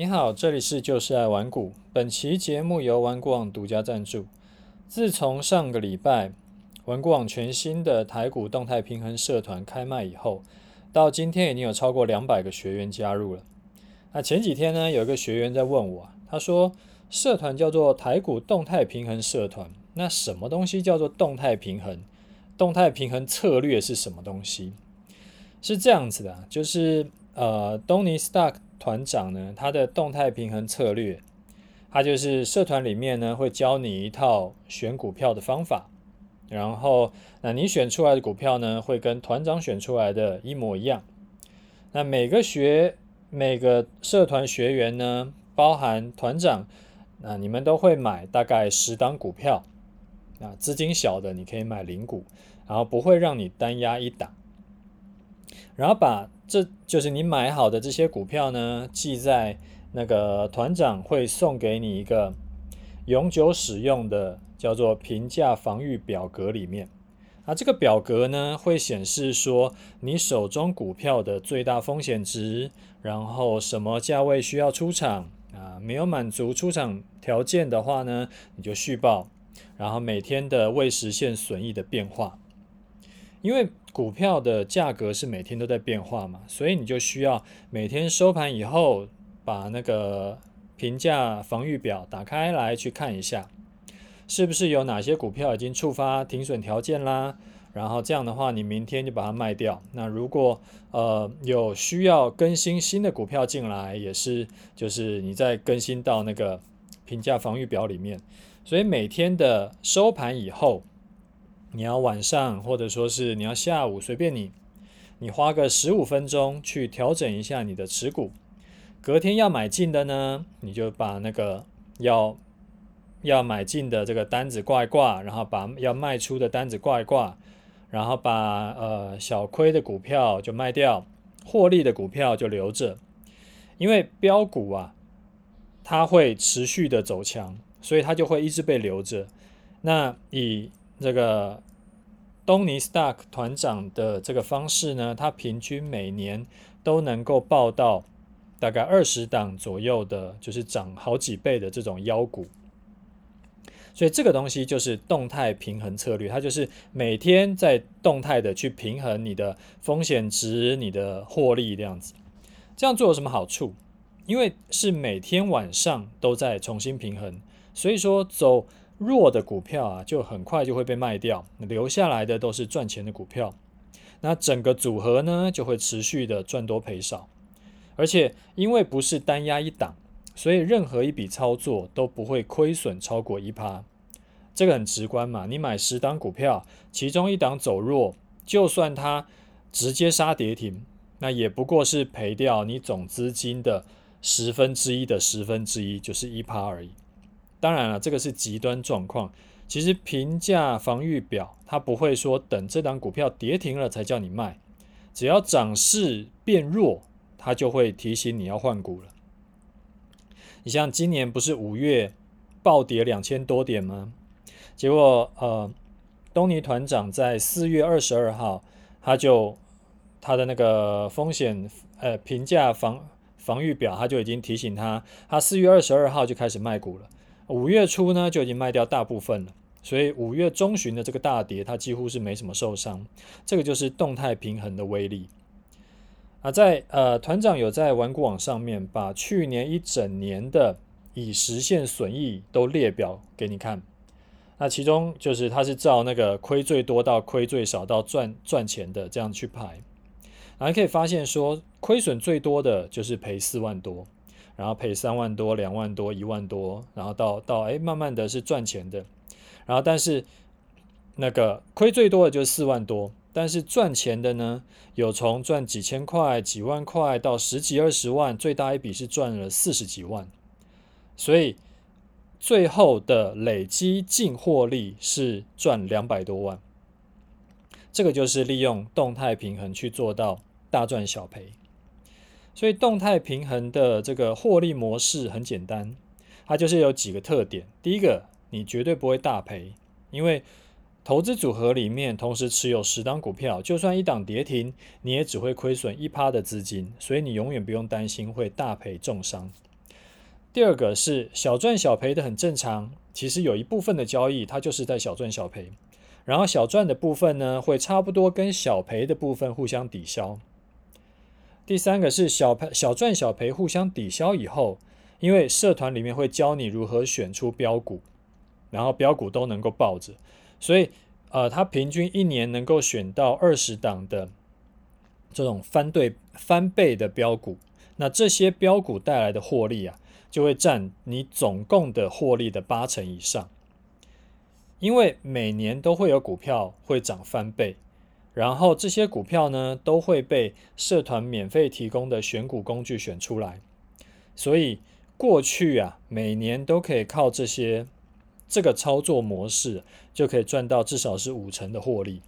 你好，这里是就是爱玩股。本期节目由玩股网独家赞助。自从上个礼拜玩股网全新的台股动态平衡社团开卖以后，到今天已经有超过两百个学员加入了。那前几天呢，有一个学员在问我，他说社团叫做台股动态平衡社团，那什么东西叫做动态平衡？动态平衡策略是什么东西？是这样子的，就是呃，东尼斯塔克。团长呢，他的动态平衡策略，他就是社团里面呢会教你一套选股票的方法，然后那你选出来的股票呢会跟团长选出来的一模一样。那每个学每个社团学员呢，包含团长，那你们都会买大概十档股票，啊，资金小的你可以买零股，然后不会让你单押一档，然后把。这就是你买好的这些股票呢，记在那个团长会送给你一个永久使用的叫做评价防御表格里面。啊，这个表格呢会显示说你手中股票的最大风险值，然后什么价位需要出场啊，没有满足出场条件的话呢，你就续报，然后每天的未实现损益的变化，因为。股票的价格是每天都在变化嘛，所以你就需要每天收盘以后把那个评价防御表打开来去看一下，是不是有哪些股票已经触发停损条件啦？然后这样的话，你明天就把它卖掉。那如果呃有需要更新新的股票进来，也是就是你再更新到那个评价防御表里面。所以每天的收盘以后。你要晚上，或者说是你要下午，随便你。你花个十五分钟去调整一下你的持股。隔天要买进的呢，你就把那个要要买进的这个单子挂一挂，然后把要卖出的单子挂一挂，然后把呃小亏的股票就卖掉，获利的股票就留着。因为标股啊，它会持续的走强，所以它就会一直被留着。那以这个东尼斯塔克团长的这个方式呢，他平均每年都能够报到大概二十档左右的，就是涨好几倍的这种妖股。所以这个东西就是动态平衡策略，它就是每天在动态的去平衡你的风险值、你的获利这样子。这样做有什么好处？因为是每天晚上都在重新平衡，所以说走。弱的股票啊，就很快就会被卖掉，留下来的都是赚钱的股票。那整个组合呢，就会持续的赚多赔少。而且因为不是单押一档，所以任何一笔操作都不会亏损超过一趴。这个很直观嘛，你买十档股票，其中一档走弱，就算它直接杀跌停，那也不过是赔掉你总资金的十分之一的十分之一，就是一趴而已。当然了，这个是极端状况。其实评价防御表它不会说等这档股票跌停了才叫你卖，只要涨势变弱，它就会提醒你要换股了。你像今年不是五月暴跌两千多点吗？结果呃，东尼团长在四月二十二号，他就他的那个风险呃评价防防御表，他就已经提醒他，他四月二十二号就开始卖股了。五月初呢就已经卖掉大部分了，所以五月中旬的这个大跌，它几乎是没什么受伤。这个就是动态平衡的威力。啊，在呃团长有在玩股网上面把去年一整年的已实现损益都列表给你看。那其中就是它是照那个亏最多到亏最少到赚赚钱的这样去排，然后可以发现说亏损最多的就是赔四万多。然后赔三万多、两万多、一万多，然后到到哎，慢慢的是赚钱的，然后但是那个亏最多的就是四万多，但是赚钱的呢，有从赚几千块、几万块到十几二十万，最大一笔是赚了四十几万，所以最后的累积净获利是赚两百多万，这个就是利用动态平衡去做到大赚小赔。所以动态平衡的这个获利模式很简单，它就是有几个特点。第一个，你绝对不会大赔，因为投资组合里面同时持有十档股票，就算一档跌停，你也只会亏损一趴的资金，所以你永远不用担心会大赔重伤。第二个是小赚小赔的很正常，其实有一部分的交易它就是在小赚小赔，然后小赚的部分呢会差不多跟小赔的部分互相抵消。第三个是小赔小赚小赔互相抵消以后，因为社团里面会教你如何选出标股，然后标股都能够抱着，所以呃，他平均一年能够选到二十档的这种翻对翻倍的标股，那这些标股带来的获利啊，就会占你总共的获利的八成以上，因为每年都会有股票会涨翻倍。然后这些股票呢，都会被社团免费提供的选股工具选出来，所以过去啊，每年都可以靠这些这个操作模式，就可以赚到至少是五成的获利。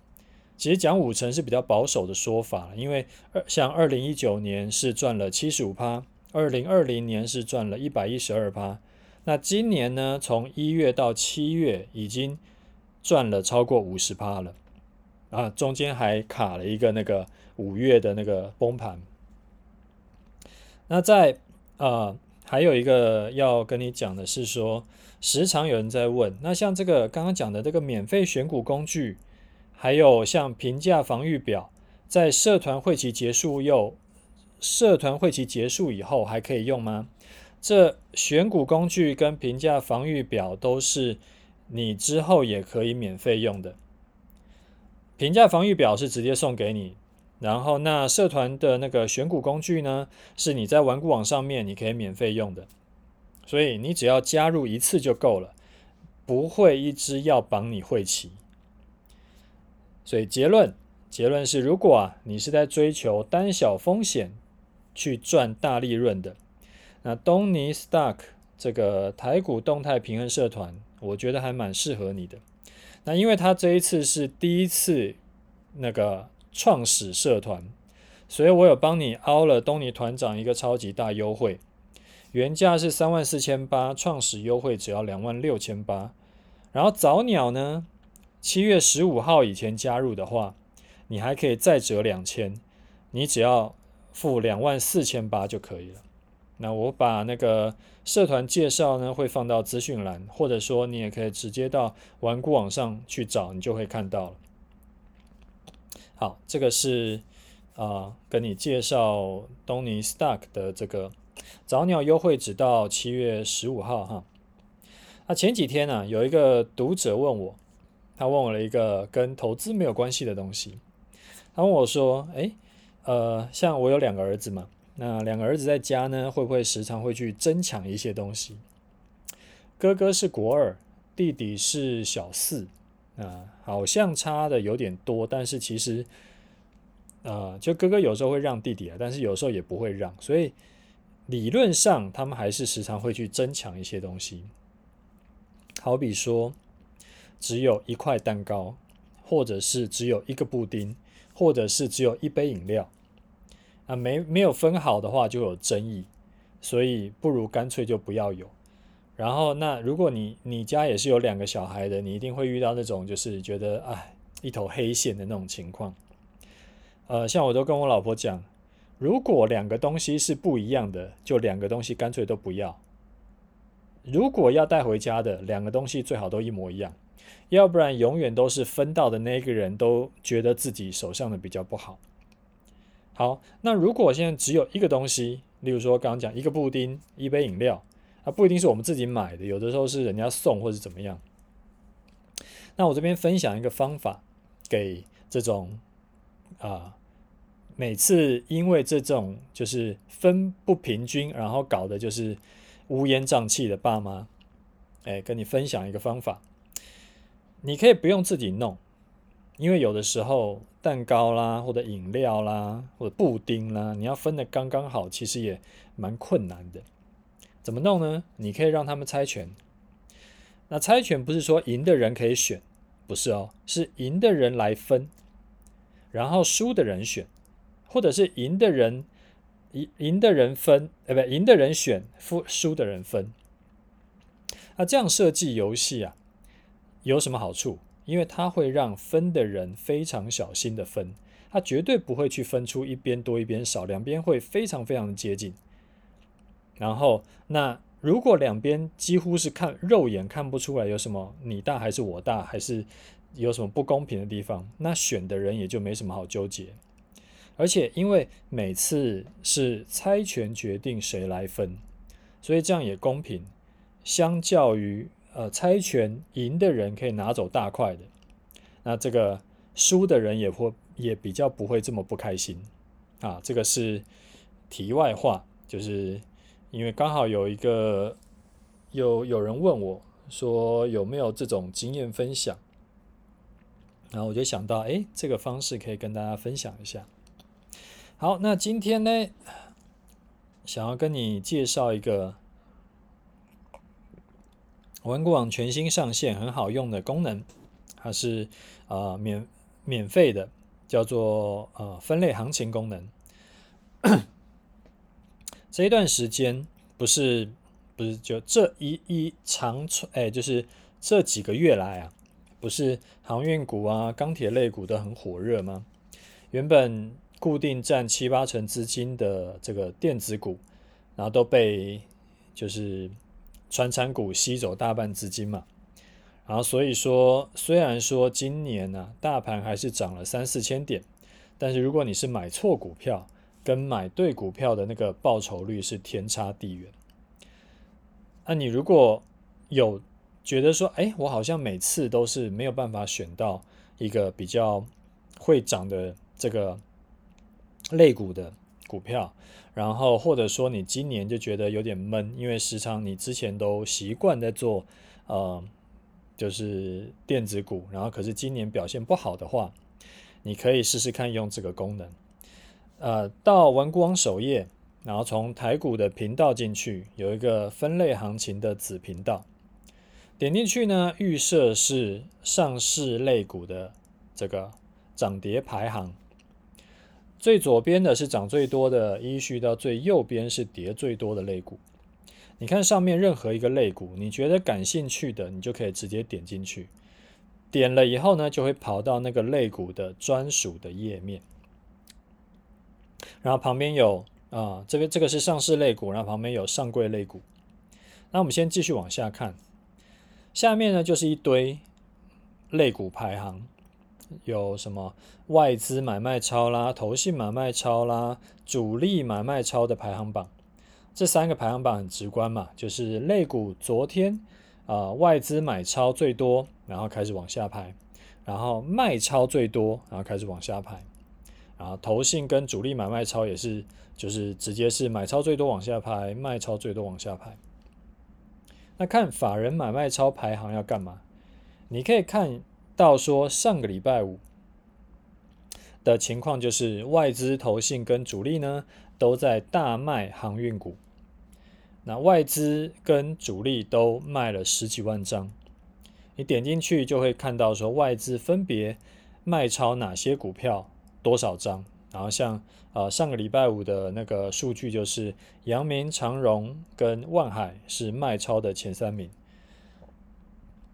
其实讲五成是比较保守的说法，因为二像二零一九年是赚了七十五趴，二零二零年是赚了一百一十二趴，那今年呢，从一月到七月已经赚了超过五十趴了。啊，中间还卡了一个那个五月的那个崩盘。那在啊，还有一个要跟你讲的是说，时常有人在问，那像这个刚刚讲的这个免费选股工具，还有像评价防御表，在社团会期结束又社团会期结束以后还可以用吗？这选股工具跟评价防御表都是你之后也可以免费用的。评价防御表是直接送给你，然后那社团的那个选股工具呢，是你在玩股网上面你可以免费用的，所以你只要加入一次就够了，不会一直要绑你会期。所以结论结论是，如果啊你是在追求单小风险去赚大利润的，那东尼 Stock 这个台股动态平衡社团，我觉得还蛮适合你的。那因为他这一次是第一次那个创始社团，所以我有帮你凹了东尼团长一个超级大优惠，原价是三万四千八，创始优惠只要两万六千八。然后早鸟呢，七月十五号以前加入的话，你还可以再折两千，你只要付两万四千八就可以了。那我把那个社团介绍呢，会放到资讯栏，或者说你也可以直接到玩股网上去找，你就会看到了。好，这个是啊、跟你介绍东尼 Stock 的这个早鸟优惠，直到七月十五号哈。那前几天呢、有一个读者问我，他问我了一个跟投资没有关系的东西，他问我说：“诶，呃，像我有两个儿子嘛。”那两个儿子在家呢，会不会时常会去争抢一些东西？哥哥是国二，弟弟是小四，啊，好像差的有点多，但是其实，啊，就哥哥有时候会让弟弟啊，但是有时候也不会让，所以理论上他们还是时常会去争抢一些东西。好比说，只有一块蛋糕，或者是只有一个布丁，或者是只有一杯饮料。啊，没没有分好的话就有争议，所以不如干脆就不要有。然后，那如果你你家也是有两个小孩的，你一定会遇到那种就是觉得哎一头黑线的那种情况。呃，像我都跟我老婆讲，如果两个东西是不一样的，就两个东西干脆都不要。如果要带回家的，两个东西最好都一模一样，要不然永远都是分到的那个人都觉得自己手上的比较不好。好，那如果现在只有一个东西，例如说刚刚讲一个布丁、一杯饮料，啊，不一定是我们自己买的，有的时候是人家送或者怎么样。那我这边分享一个方法，给这种啊，每次因为这种就是分不平均，然后搞得就是乌烟瘴气的爸妈，哎，跟你分享一个方法，你可以不用自己弄。因为有的时候蛋糕啦，或者饮料啦，或者布丁啦，你要分的刚刚好，其实也蛮困难的。怎么弄呢？你可以让他们猜拳。那猜拳不是说赢的人可以选，不是哦，是赢的人来分，然后输的人选，或者是赢的人赢赢的人分，呃，不，赢的人选，输输的人分。那这样设计游戏啊，有什么好处？因为他会让分的人非常小心的分，他绝对不会去分出一边多一边少，两边会非常非常的接近。然后，那如果两边几乎是看肉眼看不出来有什么你大还是我大，还是有什么不公平的地方，那选的人也就没什么好纠结。而且因为每次是猜拳决定谁来分，所以这样也公平。相较于呃猜拳赢的人可以拿走大块的，那这个输的人也会也比较不会这么不开心啊。这个是题外话，就是因为刚好有一个有有人问我说有没有这种经验分享，然后我就想到，哎，这个方式可以跟大家分享一下。好，那今天呢，想要跟你介绍一个。文股网全新上线，很好用的功能，它是啊、免免费的，叫做呃分类行情功能。这一段时间不是不是就这一一长串哎，就是这几个月来啊，不是航运股啊、钢铁类股都很火热吗？原本固定占七八成资金的这个电子股，然后都被就是。传产股吸走大半资金嘛，然后所以说，虽然说今年呢、大盘还是涨了三四千点，但是如果你是买错股票，跟买对股票的那个报酬率是天差地远。那你如果有觉得说，哎，我好像每次都是没有办法选到一个比较会涨的这个类股的股票。然后或者说你今年就觉得有点闷，因为时常你之前都习惯在做，呃，就是电子股，然后可是今年表现不好的话，你可以试试看用这个功能，呃，到文股网首页，然后从台股的频道进去，有一个分类行情的子频道，点进去呢，预设是上市类股的这个涨跌排行。最左边的是涨最多的，依序到最右边是跌最多的类股。你看上面任何一个类股，你觉得感兴趣的，你就可以直接点进去。点了以后呢，就会跑到那个类股的专属的页面。然后旁边有啊，这个这个是上市类股，然后旁边有上柜类股。那我们先继续往下看，下面呢就是一堆类股排行。有什么外资买卖超啦、投信买卖超啦、主力买卖超的排行榜，这三个排行榜很直观嘛，就是类股昨天啊、外资买超最多，然后开始往下排，然后卖超最多，然后开始往下排，然后投信跟主力买卖超也是，就是直接是买超最多往下排，卖超最多往下排。那看法人买卖超排行要干嘛？你可以看。到说上个礼拜五的情况，就是外资、投信跟主力呢都在大卖航运股。那外资跟主力都卖了十几万张。你点进去就会看到说外资分别卖超哪些股票多少张。然后像呃上个礼拜五的那个数据就是阳明、长荣跟万海是卖超的前三名。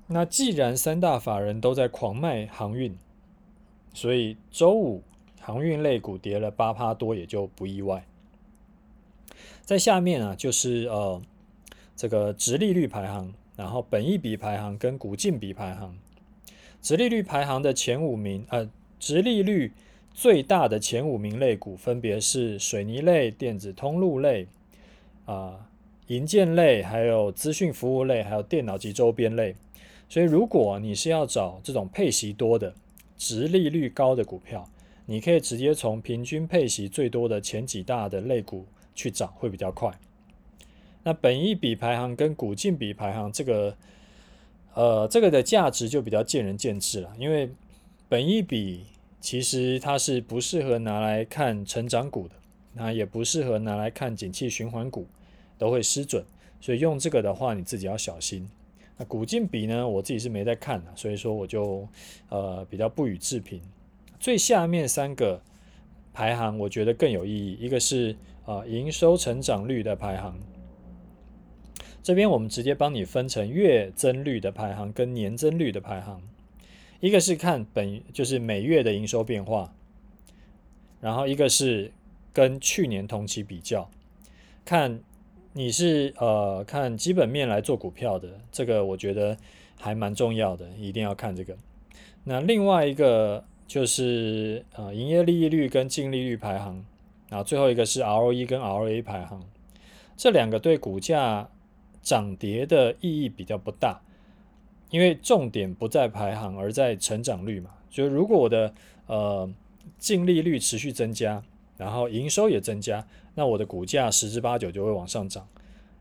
那既然三大法人都在狂卖航运，所以周五航运类股跌了八趴多，也就不意外。在下面啊，就是呃这个直利率排行，然后本益比排行跟股净比排行。直利率排行的前五名，呃，直利率最大的前五名类股分别是水泥类、电子通路类、啊、呃、营建类，还有资讯服务类，还有电脑及周边类。所以，如果你是要找这种配息多的、殖利率高的股票，你可以直接从平均配息最多的前几大的类股去找，会比较快。那本益比排行跟股净比排行，这个，呃，这个的价值就比较见仁见智了。因为本益比其实它是不适合拿来看成长股的，那也不适合拿来看景气循环股，都会失准。所以用这个的话，你自己要小心。那股净比呢？我自己是没在看的，所以说我就呃比较不予置评。最下面三个排行，我觉得更有意义。一个是啊、呃、营收成长率的排行，这边我们直接帮你分成月增率的排行跟年增率的排行。一个是看本就是每月的营收变化，然后一个是跟去年同期比较，看你是呃看基本面来做股票的，这个我觉得还蛮重要的，一定要看这个。那另外一个就是呃营业利率跟净利率排行，然后最后一个是 ROE 跟 ROA 排行，这两个对股价涨跌的意义比较不大，因为重点不在排行，而在成长率嘛。就如果我的呃净利率持续增加，然后营收也增加，那我的股价十之八九就会往上涨。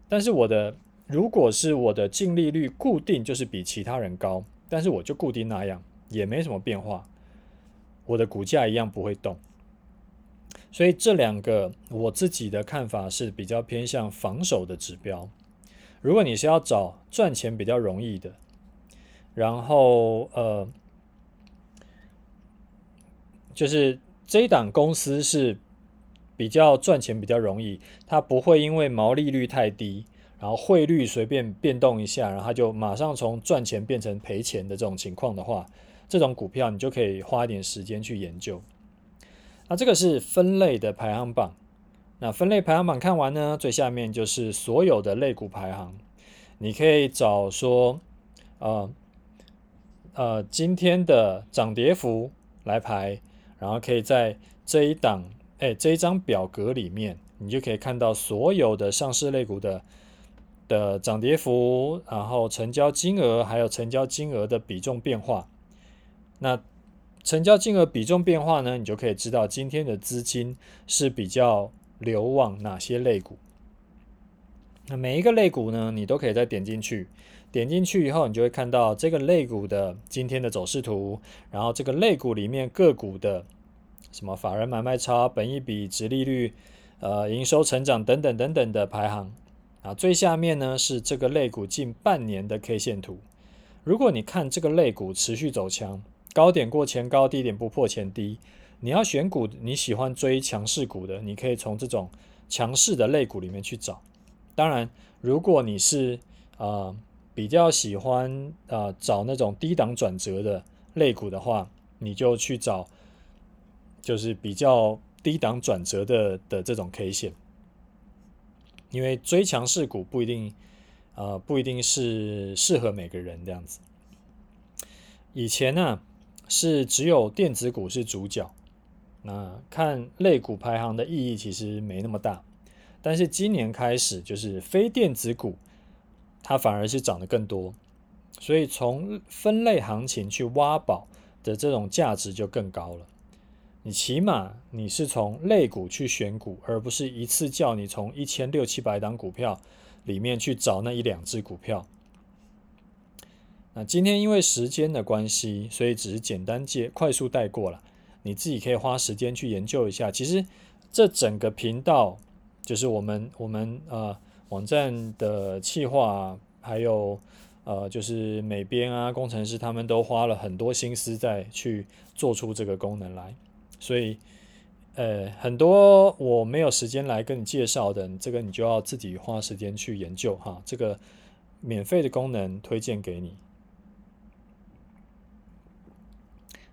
但是我的如果是我的净利率固定，就是比其他人高，但是我就固定那样，也没什么变化，我的股价一样不会动。所以这两个我自己的看法是比较偏向防守的指标。如果你是要找赚钱比较容易的，然后呃，就是这一档公司是比较赚钱比较容易，它不会因为毛利率太低，然后汇率随便变动一下，然后它就马上从赚钱变成赔钱的这种情况的话，这种股票你就可以花一点时间去研究。那这个是分类的排行榜。那分类排行榜看完呢，最下面就是所有的类股排行。你可以找说，呃，呃，今天的涨跌幅来排，然后可以在这一档，哎，这一张表格里面，你就可以看到所有的上市类股的的涨跌幅，然后成交金额，还有成交金额的比重变化。那成交金额比重变化呢，你就可以知道今天的资金是比较。流往哪些类股？那每一个类股呢，你都可以再点进去。点进去以后，你就会看到这个类股的今天的走势图，然后这个类股里面个股的什么法人买卖超、本益比、殖利率、呃营收成长等等等等的排行。啊，最下面呢是这个类股近半年的 K 线图。如果你看这个类股持续走强，高点过前高，低点不破前低。你要选股，你喜欢追强势股的，你可以从这种强势的类股里面去找。当然，如果你是呃比较喜欢呃找那种低档转折的类股的话，你就去找就是比较低档转折的的这种 K 线，因为追强势股不一定呃不一定是适合每个人这样子。以前呢、是只有电子股是主角。那看类股排行的意义其实没那么大，但是今年开始就是非电子股，它反而是涨得更多，所以从分类行情去挖宝的这种价值就更高了。你起码你是从类股去选股，而不是一次叫你从一千六七百档股票里面去找那一两只股票。那今天因为时间的关系，所以只是简单介快速带过了。你自己可以花时间去研究一下。其实这整个频道就是我们我们呃网站的企划，还有呃就是美编啊工程师他们都花了很多心思在去做出这个功能来。所以呃很多我没有时间来跟你介绍的，这个你就要自己花时间去研究哈。这个免费的功能推荐给你。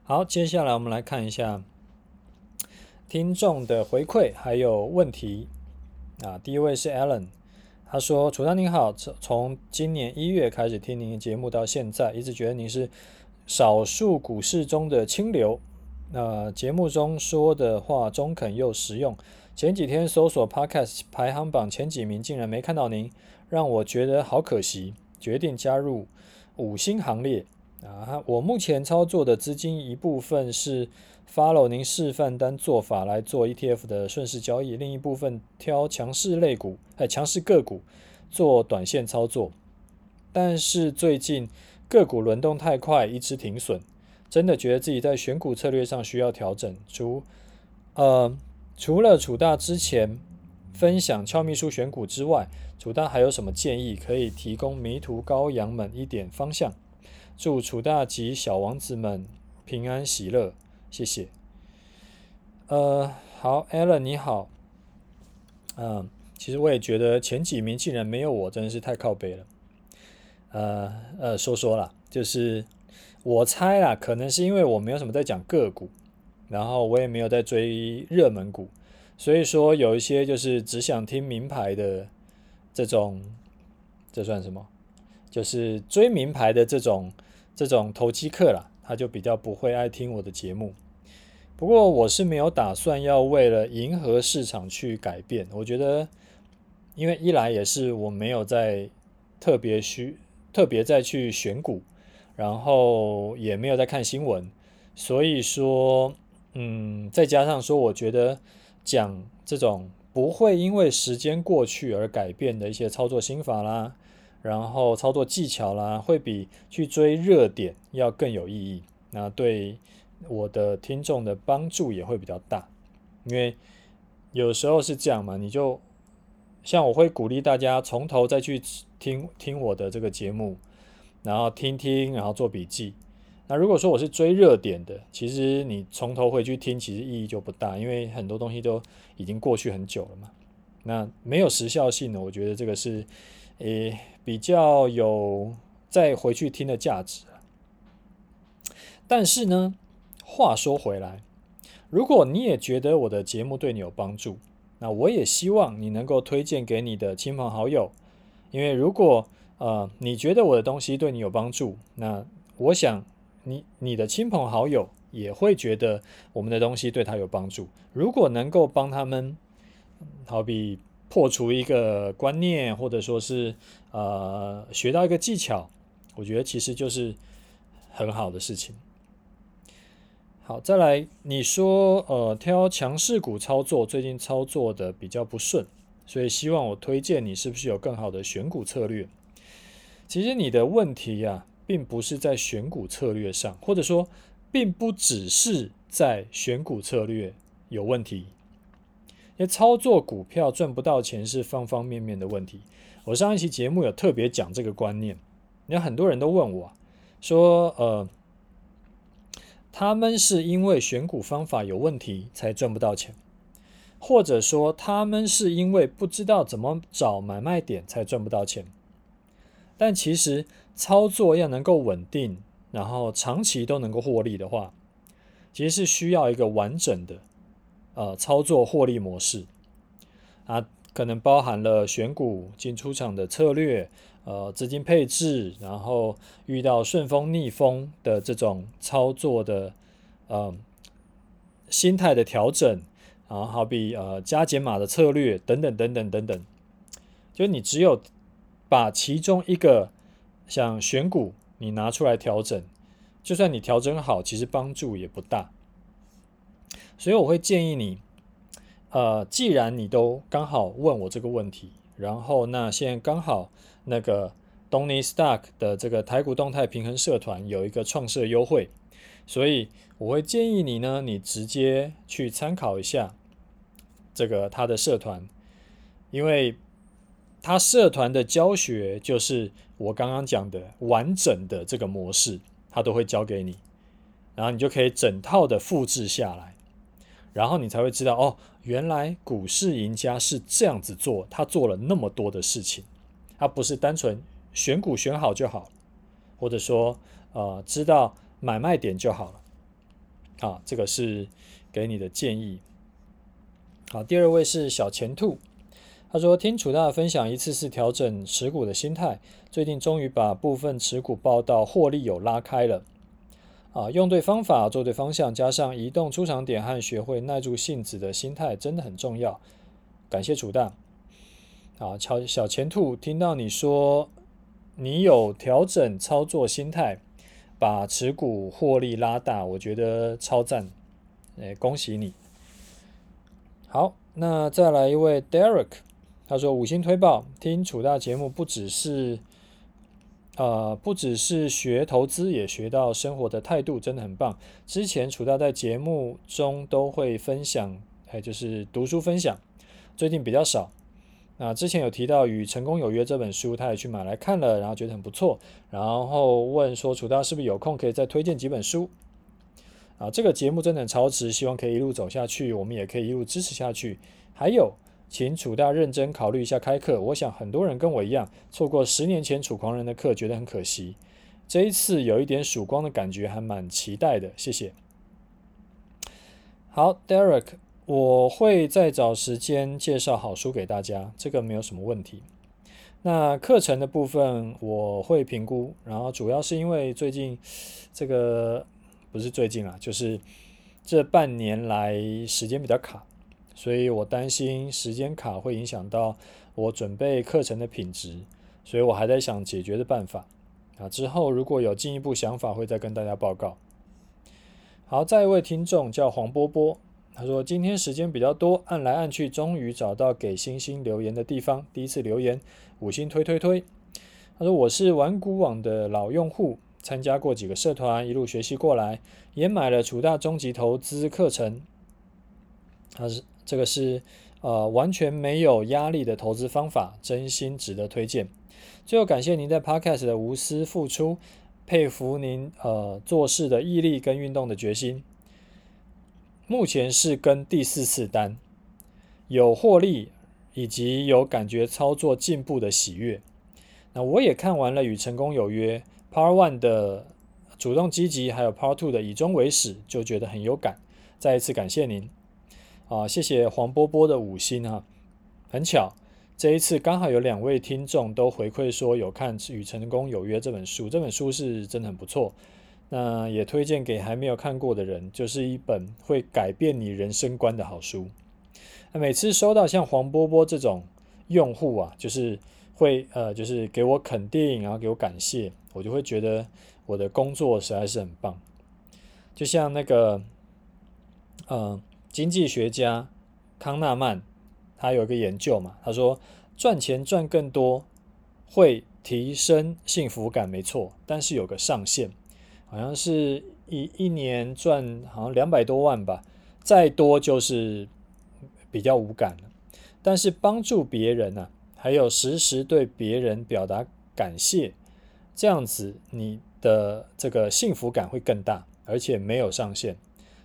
好，接下来我们来看一下听众的回馈还有问题啊。第一位是 Alan，他说：“楚大您好，从从今年一月开始听您的节目到现在，一直觉得您是少数股市中的清流。那、节目中说的话中肯又实用。前几天搜索 Podcast 排行榜前几名，竟然没看到您，让我觉得好可惜，决定加入五星行列。”啊，我目前操作的资金一部分是 follow 您示范单做法来做 ETF 的顺势交易，另一部分挑强势类股，哎，强势个股做短线操作。但是最近个股轮动太快，一直停损，真的觉得自己在选股策略上需要调整。除呃，除了楚大之前分享俏秘书选股之外，楚大还有什么建议可以提供迷途羔羊们一点方向？祝楚大及小王子们平安喜乐，谢谢。呃，好，Allen 你好。嗯、其实我也觉得前几名竟然没有我，真的是太靠北了。呃呃，说说啦，就是我猜啦，可能是因为我没有什么在讲个股，然后我也没有在追热门股，所以说有一些就是只想听名牌的这种，这算什么？就是追名牌的这种这种投机客啦，他就比较不会爱听我的节目。不过我是没有打算要为了迎合市场去改变。我觉得，因为一来也是我没有在特别需特别再去选股，然后也没有在看新闻，所以说，嗯，再加上说，我觉得讲这种不会因为时间过去而改变的一些操作心法啦，然后操作技巧啦，会比去追热点要更有意义。那对。我的听众的帮助也会比较大，因为有时候是这样嘛，你就像我会鼓励大家从头再去听听我的这个节目，然后听听，然后做笔记。那如果说我是追热点的，其实你从头回去听，其实意义就不大，因为很多东西都已经过去很久了嘛。那没有时效性的，我觉得这个是诶比较有再回去听的价值。但是呢，话说回来，如果你也觉得我的节目对你有帮助，那我也希望你能够推荐给你的亲朋好友。因为如果呃你觉得我的东西对你有帮助，那我想你你的亲朋好友也会觉得我们的东西对他有帮助。如果能够帮他们，好比破除一个观念，或者说是呃学到一个技巧，我觉得其实就是很好的事情。好，再来，你说，呃，挑强势股操作，最近操作的比较不顺，所以希望我推荐你，是不是有更好的选股策略？其实你的问题呀，并不是在选股策略上，或者说，并不只是在选股策略有问题，因为操作股票赚不到钱是方方面面的问题。我上一期节目有特别讲这个观念，有很多人都问我，说，呃。他们是因为选股方法有问题才赚不到钱，或者说他们是因为不知道怎么找买卖点才赚不到钱。但其实操作要能够稳定，然后长期都能够获利的话，其实是需要一个完整的呃操作获利模式啊，可能包含了选股进出场的策略。呃，资金配置，然后遇到顺风逆风的这种操作的，呃，心态的调整，然后好比呃加减码的策略等等等等等等，就你只有把其中一个像选股你拿出来调整，就算你调整好，其实帮助也不大。所以我会建议你，呃，既然你都刚好问我这个问题，然后那现在刚好。那个 Tony Stock 的这个台股动态平衡社团有一个创设优惠，所以我会建议你呢，你直接去参考一下这个他的社团，因为他社团的教学就是我刚刚讲的完整的这个模式，他都会教给你，然后你就可以整套的复制下来，然后你才会知道哦，原来股市赢家是这样子做，他做了那么多的事情。他不是单纯选股选好就好，或者说呃知道买卖点就好了，啊，这个是给你的建议。好，第二位是小钱兔，他说听楚大分享，一次次调整持股的心态，最近终于把部分持股报到获利有拉开了，啊，用对方法做对方向，加上移动出场点和学会耐住性子的心态真的很重要，感谢楚大。啊，小小钱兔，听到你说你有调整操作心态，把持股获利拉大，我觉得超赞，哎，恭喜你。好，那再来一位 Derek，他说五星推报，听楚大节目不只是，呃，不只是学投资，也学到生活的态度，真的很棒。之前楚大在节目中都会分享，还有就是读书分享，最近比较少。那之前有提到《与成功有约》这本书，他也去买来看了，然后觉得很不错，然后问说楚大是不是有空可以再推荐几本书？啊，这个节目真的很超值，希望可以一路走下去，我们也可以一路支持下去。还有，请楚大认真考虑一下开课。我想很多人跟我一样，错过十年前楚狂人的课，觉得很可惜。这一次有一点曙光的感觉，还蛮期待的。谢谢。好，Derek。我会再找时间介绍好书给大家，这个没有什么问题。那课程的部分我会评估，然后主要是因为最近这个不是最近啊，就是这半年来时间比较卡，所以我担心时间卡会影响到我准备课程的品质，所以我还在想解决的办法啊。之后如果有进一步想法，会再跟大家报告。好，再一位听众叫黄波波。他说：“今天时间比较多，按来按去，终于找到给星星留言的地方。第一次留言，五星推推推。”他说：“我是玩股网的老用户，参加过几个社团，一路学习过来，也买了楚大终极投资课程。他是这个是呃完全没有压力的投资方法，真心值得推荐。最后感谢您在 Podcast 的无私付出，佩服您呃做事的毅力跟运动的决心。”目前是跟第四次单，有获利以及有感觉操作进步的喜悦。那我也看完了《与成功有约》Part One 的主动积极，还有 Part Two 的以终为始，就觉得很有感。再一次感谢您啊，谢谢黄波波的五星哈。很巧，这一次刚好有两位听众都回馈说有看《与成功有约》这本书，这本书是真的很不错。那也推荐给还没有看过的人，就是一本会改变你人生观的好书。那每次收到像黄波波这种用户啊，就是会呃，就是给我肯定，然后给我感谢，我就会觉得我的工作实在是很棒。就像那个呃，经济学家康纳曼，他有一个研究嘛，他说赚钱赚更多会提升幸福感，没错，但是有个上限。好像是一一年赚好像两百多万吧，再多就是比较无感了。但是帮助别人呢、啊，还有时时对别人表达感谢，这样子你的这个幸福感会更大，而且没有上限。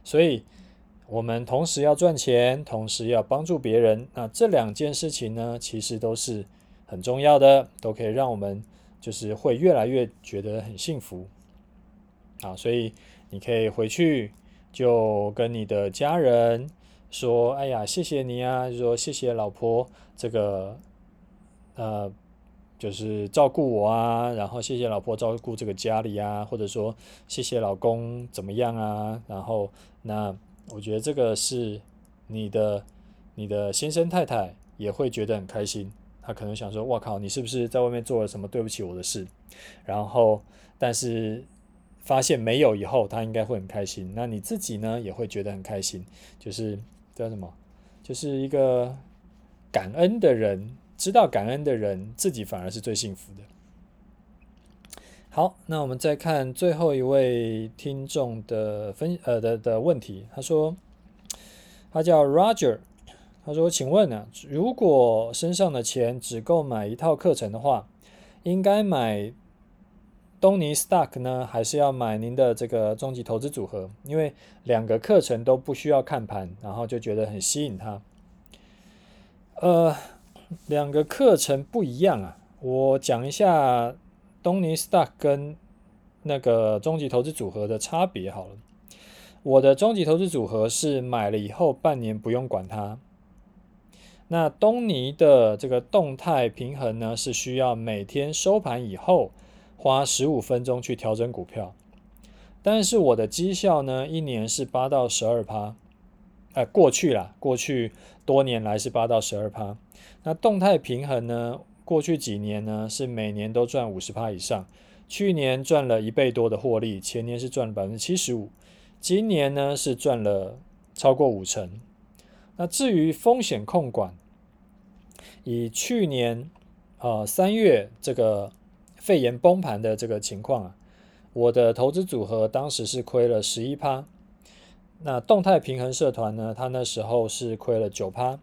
所以，我们同时要赚钱，同时要帮助别人，那这两件事情呢，其实都是很重要的，都可以让我们就是会越来越觉得很幸福。啊，所以你可以回去就跟你的家人说：“哎呀，谢谢你啊！”说谢谢老婆，这个呃，就是照顾我啊，然后谢谢老婆照顾这个家里啊，或者说谢谢老公怎么样啊？然后那我觉得这个是你的你的先生太太也会觉得很开心，他可能想说：“哇靠，你是不是在外面做了什么对不起我的事？”然后但是。发现没有以后，他应该会很开心。那你自己呢，也会觉得很开心。就是叫什么？就是一个感恩的人，知道感恩的人，自己反而是最幸福的。好，那我们再看最后一位听众的分呃的的问题。他说，他叫 Roger。他说，请问呢，如果身上的钱只够买一套课程的话，应该买？东尼 Stock 呢，还是要买您的这个终极投资组合，因为两个课程都不需要看盘，然后就觉得很吸引他。呃，两个课程不一样啊，我讲一下东尼 Stock 跟那个终极投资组合的差别好了。我的终极投资组合是买了以后半年不用管它，那东尼的这个动态平衡呢，是需要每天收盘以后。花十五分钟去调整股票，但是我的绩效呢，一年是八到十二趴，哎，过去啦，过去多年来是八到十二趴。那动态平衡呢，过去几年呢是每年都赚五十趴以上，去年赚了一倍多的获利，前年是赚了百分之七十五，今年呢是赚了超过五成。那至于风险控管，以去年呃、三月这个。肺炎崩盘的这个情况啊，我的投资组合当时是亏了十一趴，那动态平衡社团呢，它那时候是亏了九趴，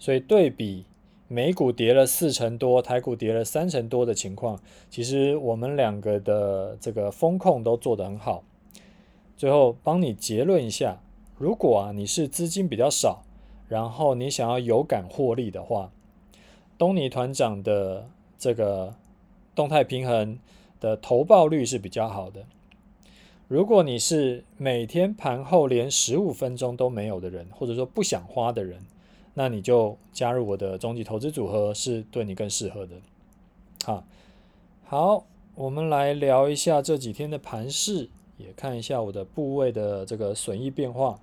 所以对比美股跌了四成多，台股跌了三成多的情况，其实我们两个的这个风控都做得很好。最后帮你结论一下，如果啊你是资金比较少，然后你想要有感获利的话，东尼团长的这个。动态平衡的投报率是比较好的。如果你是每天盘后连十五分钟都没有的人，或者说不想花的人，那你就加入我的终极投资组合是对你更适合的。好，好，我们来聊一下这几天的盘势，也看一下我的部位的这个损益变化。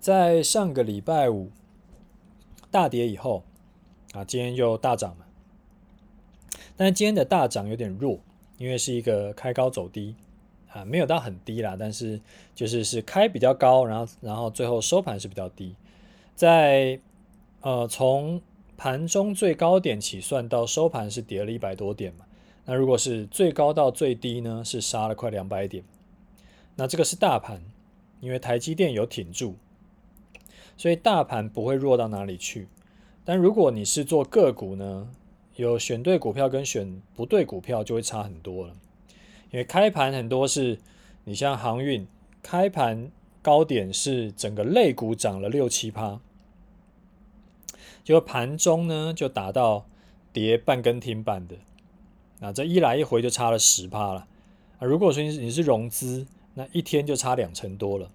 在上个礼拜五大跌以后，啊，今天又大涨了。但今天的大涨有点弱，因为是一个开高走低，啊，没有到很低啦，但是就是是开比较高，然后然后最后收盘是比较低，在呃从盘中最高点起算到收盘是跌了一百多点嘛，那如果是最高到最低呢，是杀了快两百点，那这个是大盘，因为台积电有挺住，所以大盘不会弱到哪里去，但如果你是做个股呢？有选对股票跟选不对股票就会差很多了，因为开盘很多是，你像航运，开盘高点是整个类股涨了六七趴，就盘中呢就达到跌半根停板的，那这一来一回就差了十趴了啊！如果说你是融资，那一天就差两成多了，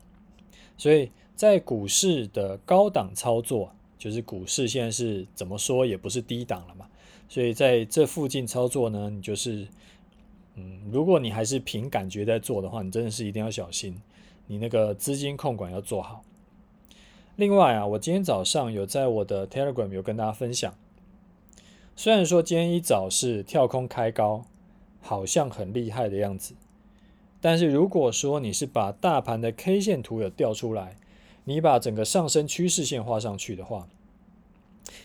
所以在股市的高档操作，就是股市现在是怎么说也不是低档了嘛。所以在这附近操作呢，你就是，嗯，如果你还是凭感觉在做的话，你真的是一定要小心，你那个资金控管要做好。另外啊，我今天早上有在我的 Telegram 有跟大家分享，虽然说今天一早是跳空开高，好像很厉害的样子，但是如果说你是把大盘的 K 线图有调出来，你把整个上升趋势线画上去的话，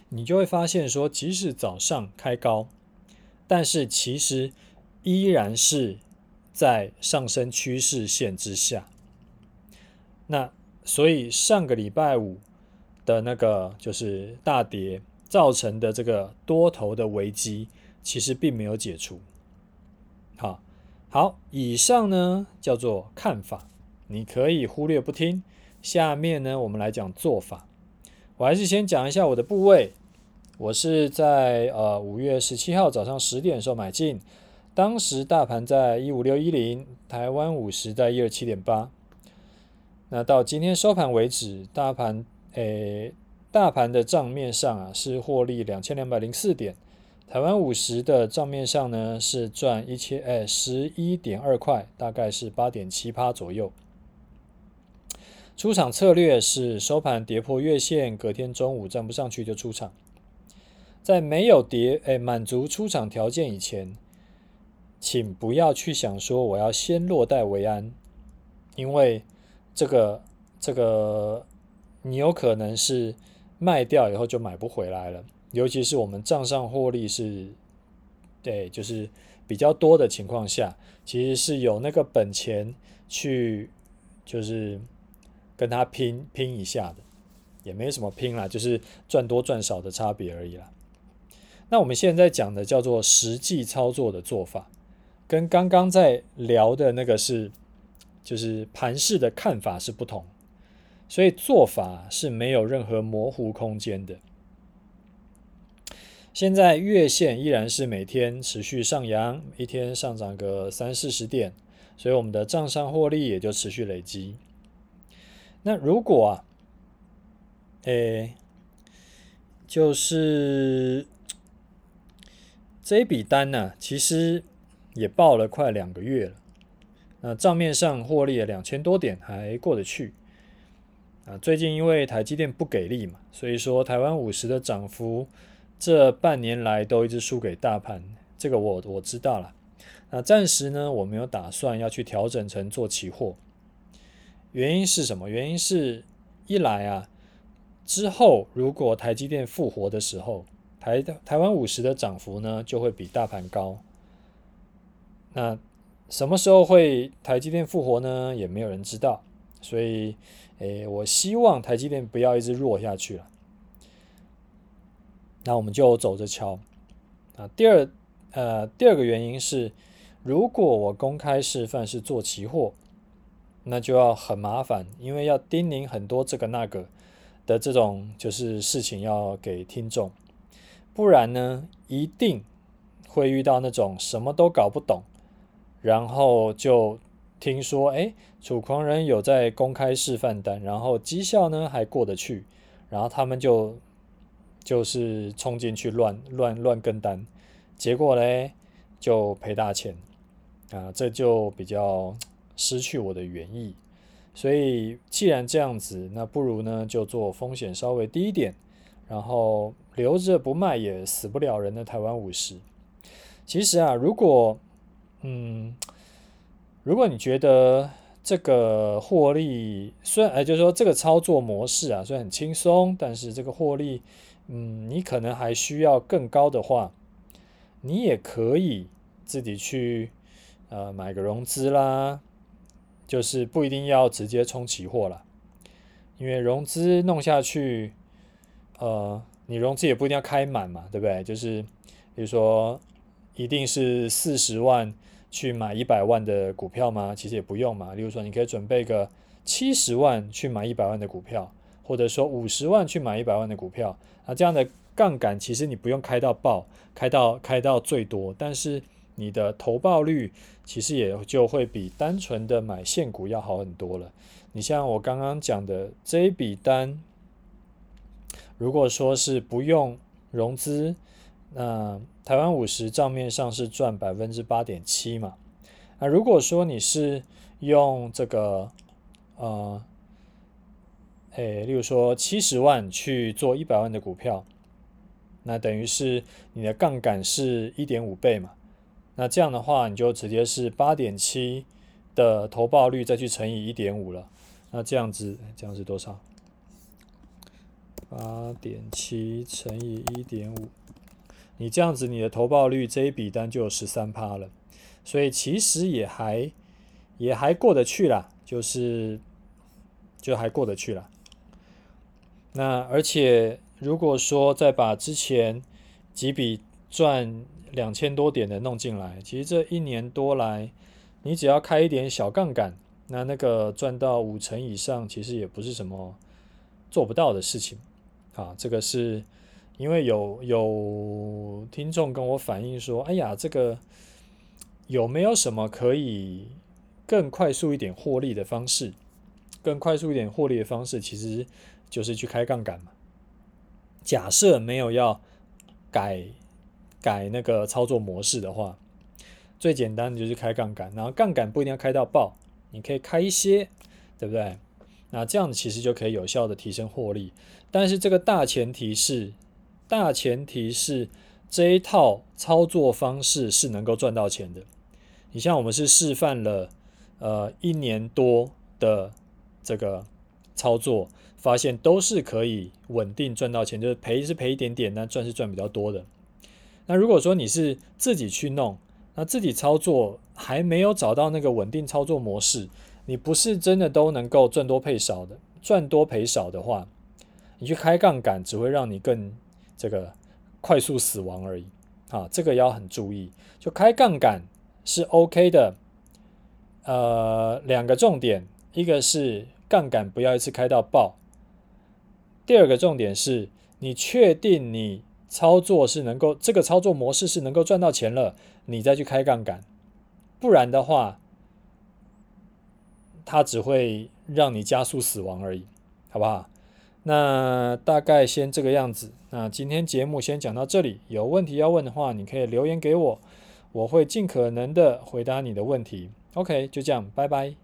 你就会发现说，即使早上开高，但是其实依然是在上升趋势线之下。那所以上个礼拜五的那个就是大跌造成的这个多头的危机，其实并没有解除。好，好，以上呢叫做看法，你可以忽略不听。下面呢，我们来讲做法。我还是先讲一下我的部位。我是在呃五月十七号早上十点的时候买进，当时大盘在一五六一零，台湾五十在一二七点八。那到今天收盘为止，大盘诶，大盘的账面上啊是获利两千两百零四点，台湾五十的账面上呢是赚一千诶十一点二块，大概是八点七趴左右。出场策略是收盘跌破月线，隔天中午站不上去就出场。在没有跌诶满足出场条件以前，请不要去想说我要先落袋为安，因为这个这个你有可能是卖掉以后就买不回来了。尤其是我们账上获利是，对，就是比较多的情况下，其实是有那个本钱去就是。跟他拼拼一下的，也没什么拼啦，就是赚多赚少的差别而已啦。那我们现在讲的叫做实际操作的做法，跟刚刚在聊的那个是，就是盘势的看法是不同，所以做法是没有任何模糊空间的。现在月线依然是每天持续上扬，一天上涨个三四十点，所以我们的账上获利也就持续累积。那如果啊，诶，就是这一笔单呢、其实也报了快两个月了。那账面上获利了两千多点，还过得去。啊，最近因为台积电不给力嘛，所以说台湾五十的涨幅这半年来都一直输给大盘。这个我我知道了。那暂时呢，我没有打算要去调整成做期货。原因是什么？原因是一来啊，之后如果台积电复活的时候，台台湾五十的涨幅呢就会比大盘高。那什么时候会台积电复活呢？也没有人知道。所以，诶，我希望台积电不要一直弱下去了。那我们就走着瞧。啊，第二，呃，第二个原因是，如果我公开示范是做期货。那就要很麻烦，因为要叮咛很多这个那个的这种就是事情要给听众，不然呢，一定会遇到那种什么都搞不懂，然后就听说哎，楚狂人有在公开示范单，然后绩效呢还过得去，然后他们就就是冲进去乱乱乱跟单，结果呢就赔大钱啊，这就比较失去我的原意。所以既然这样子，那不如呢就做风险稍微低一点，然后留着不卖也死不了人的台湾五十。其实啊，如果嗯，如果你觉得这个获利虽然哎，就是说这个操作模式啊，虽然很轻松，但是这个获利，嗯，你可能还需要更高的话，你也可以自己去呃买个融资啦。就是不一定要直接冲期货了，因为融资弄下去，呃，你融资也不一定要开满嘛，对不对？就是比如说，一定是四十万去买一百万的股票吗？其实也不用嘛。例如说，你可以准备个七十万去买一百万的股票，或者说五十万去买一百万的股票。那这样的杠杆其实你不用开到爆，开到开到最多，但是。你的投报率其实也就会比单纯的买现股要好很多了。你像我刚刚讲的这一笔单，如果说是不用融资，那台湾五十账面上是赚百分之八点七嘛。那如果说你是用这个呃，诶，例如说七十万去做一百万的股票，那等于是你的杠杆是一点五倍嘛。那这样的话，你就直接是八点七的投报率再去乘以一点五了。那这样子，这样是多少？八点七乘以一点五，你这样子，你的投报率这一笔单就有十三趴了。所以其实也还也还过得去啦，就是就还过得去了。那而且如果说再把之前几笔赚两千多点的弄进来，其实这一年多来，你只要开一点小杠杆，那那个赚到五成以上，其实也不是什么做不到的事情。啊，这个是因为有有听众跟我反映说，哎呀，这个有没有什么可以更快速一点获利的方式？更快速一点获利的方式，其实就是去开杠杆嘛。假设没有要改。改那个操作模式的话，最简单的就是开杠杆，然后杠杆不一定要开到爆，你可以开一些，对不对？那这样子其实就可以有效的提升获利。但是这个大前提是，大前提是这一套操作方式是能够赚到钱的。你像我们是示范了呃一年多的这个操作，发现都是可以稳定赚到钱，就是赔是赔一点点，但赚是赚比较多的。那如果说你是自己去弄，那自己操作还没有找到那个稳定操作模式，你不是真的都能够赚多赔少的，赚多赔少的话，你去开杠杆只会让你更这个快速死亡而已。啊，这个要很注意。就开杠杆是 OK 的，呃，两个重点，一个是杠杆不要一次开到爆，第二个重点是你确定你。操作是能够，这个操作模式是能够赚到钱了，你再去开杠杆，不然的话，它只会让你加速死亡而已，好不好？那大概先这个样子。那今天节目先讲到这里，有问题要问的话，你可以留言给我，我会尽可能的回答你的问题。OK，就这样，拜拜。